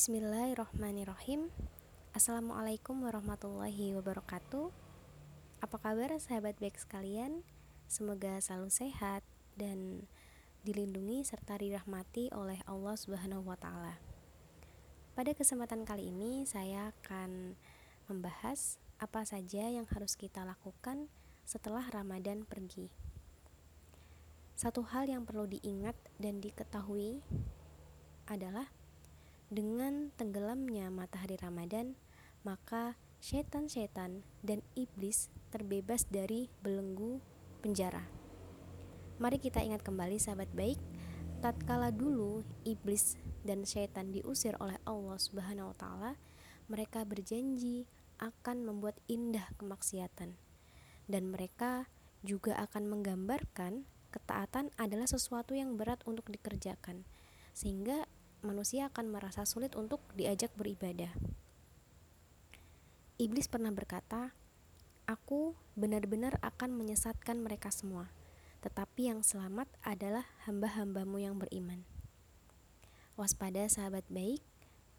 Bismillahirrohmanirrohim Assalamualaikum warahmatullahi wabarakatuh Apa kabar sahabat baik sekalian? Semoga selalu sehat dan dilindungi serta dirahmati oleh Allah Subhanahu wa taala. Pada kesempatan kali ini saya akan membahas apa saja yang harus kita lakukan setelah Ramadan pergi. Satu hal yang perlu diingat dan diketahui adalah dengan tenggelamnya matahari Ramadan, maka setan-setan dan iblis terbebas dari belenggu penjara. Mari kita ingat kembali sahabat baik, tatkala dulu iblis dan setan diusir oleh Allah Subhanahu wa taala, mereka berjanji akan membuat indah kemaksiatan. Dan mereka juga akan menggambarkan ketaatan adalah sesuatu yang berat untuk dikerjakan. Sehingga manusia akan merasa sulit untuk diajak beribadah. Iblis pernah berkata, "Aku benar-benar akan menyesatkan mereka semua, tetapi yang selamat adalah hamba-hambamu yang beriman." Waspada sahabat baik,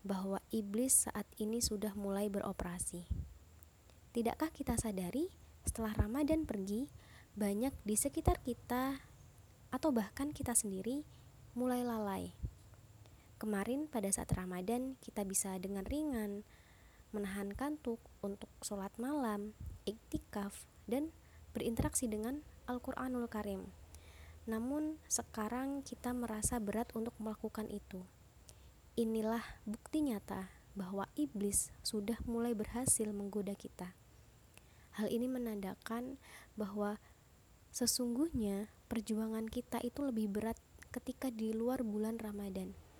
bahwa iblis saat ini sudah mulai beroperasi. Tidakkah kita sadari, setelah Ramadan pergi, banyak di sekitar kita atau bahkan kita sendiri mulai lalai Kemarin pada saat Ramadan kita bisa dengan ringan menahan kantuk untuk sholat malam, iktikaf, dan berinteraksi dengan Al-Quranul Karim. Namun sekarang kita merasa berat untuk melakukan itu. Inilah bukti nyata bahwa iblis sudah mulai berhasil menggoda kita. Hal ini menandakan bahwa sesungguhnya perjuangan kita itu lebih berat ketika di luar bulan Ramadan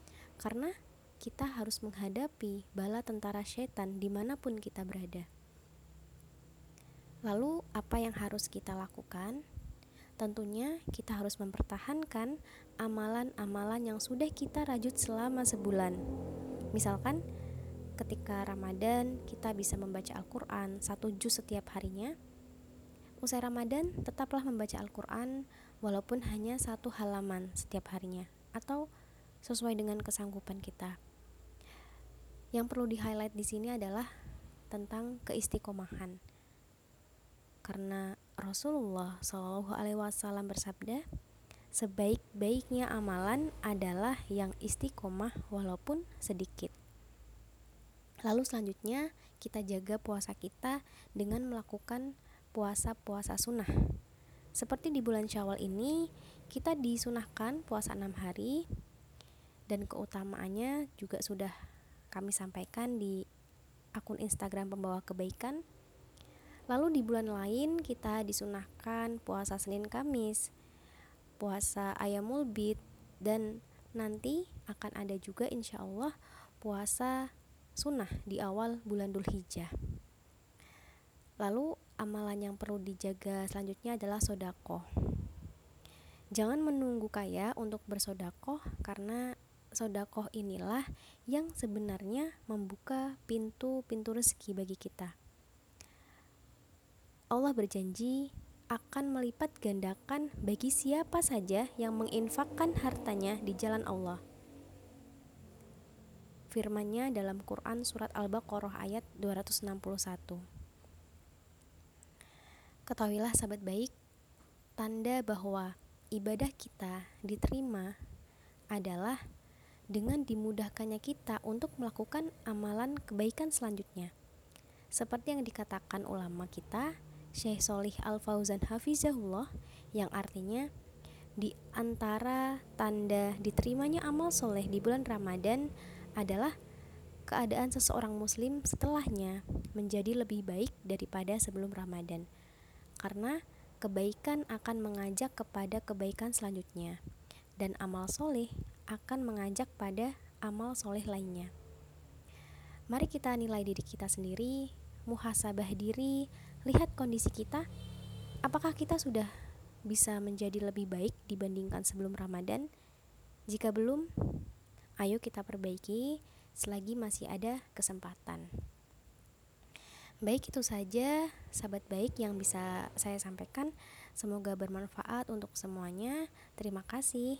karena kita harus menghadapi bala tentara setan di mana pun kita berada. Lalu, apa yang harus kita lakukan? Tentunya, kita harus mempertahankan amalan-amalan yang sudah kita rajut selama sebulan. Misalkan, ketika Ramadan, kita bisa membaca Al-Quran satu juz setiap harinya. Usai Ramadan, tetaplah membaca Al-Quran walaupun hanya satu halaman setiap harinya, atau sesuai dengan kesanggupan kita. Yang perlu di-highlight di sini adalah tentang keistiqomahan. Karena Rasulullah Shallallahu alaihi wasallam bersabda, sebaik-baiknya amalan adalah yang istiqomah walaupun sedikit. Lalu selanjutnya kita jaga puasa kita dengan melakukan puasa-puasa sunnah. Seperti di bulan Syawal ini, kita disunahkan puasa enam hari dan keutamaannya juga sudah kami sampaikan di akun Instagram pembawa kebaikan. Lalu di bulan lain kita disunahkan puasa Senin Kamis, puasa Ayamul Bid dan nanti akan ada juga insya Allah puasa sunnah di awal bulan Dhul Hijjah. Lalu amalan yang perlu dijaga selanjutnya adalah sodako. Jangan menunggu kaya untuk bersodakoh karena sodakoh inilah yang sebenarnya membuka pintu-pintu rezeki bagi kita. Allah berjanji akan melipat gandakan bagi siapa saja yang menginfakkan hartanya di jalan Allah. Firmannya dalam Quran surat Al-Baqarah ayat 261. Ketahuilah sahabat baik, tanda bahwa ibadah kita diterima adalah dengan dimudahkannya kita untuk melakukan amalan kebaikan selanjutnya. Seperti yang dikatakan ulama kita, Syekh Solih Al-Fauzan Hafizahullah, yang artinya di antara tanda diterimanya amal soleh di bulan Ramadan adalah keadaan seseorang muslim setelahnya menjadi lebih baik daripada sebelum Ramadan. Karena kebaikan akan mengajak kepada kebaikan selanjutnya dan amal soleh akan mengajak pada amal soleh lainnya. Mari kita nilai diri kita sendiri, muhasabah diri, lihat kondisi kita. Apakah kita sudah bisa menjadi lebih baik dibandingkan sebelum Ramadan? Jika belum, ayo kita perbaiki selagi masih ada kesempatan. Baik itu saja sahabat baik yang bisa saya sampaikan. Semoga bermanfaat untuk semuanya. Terima kasih.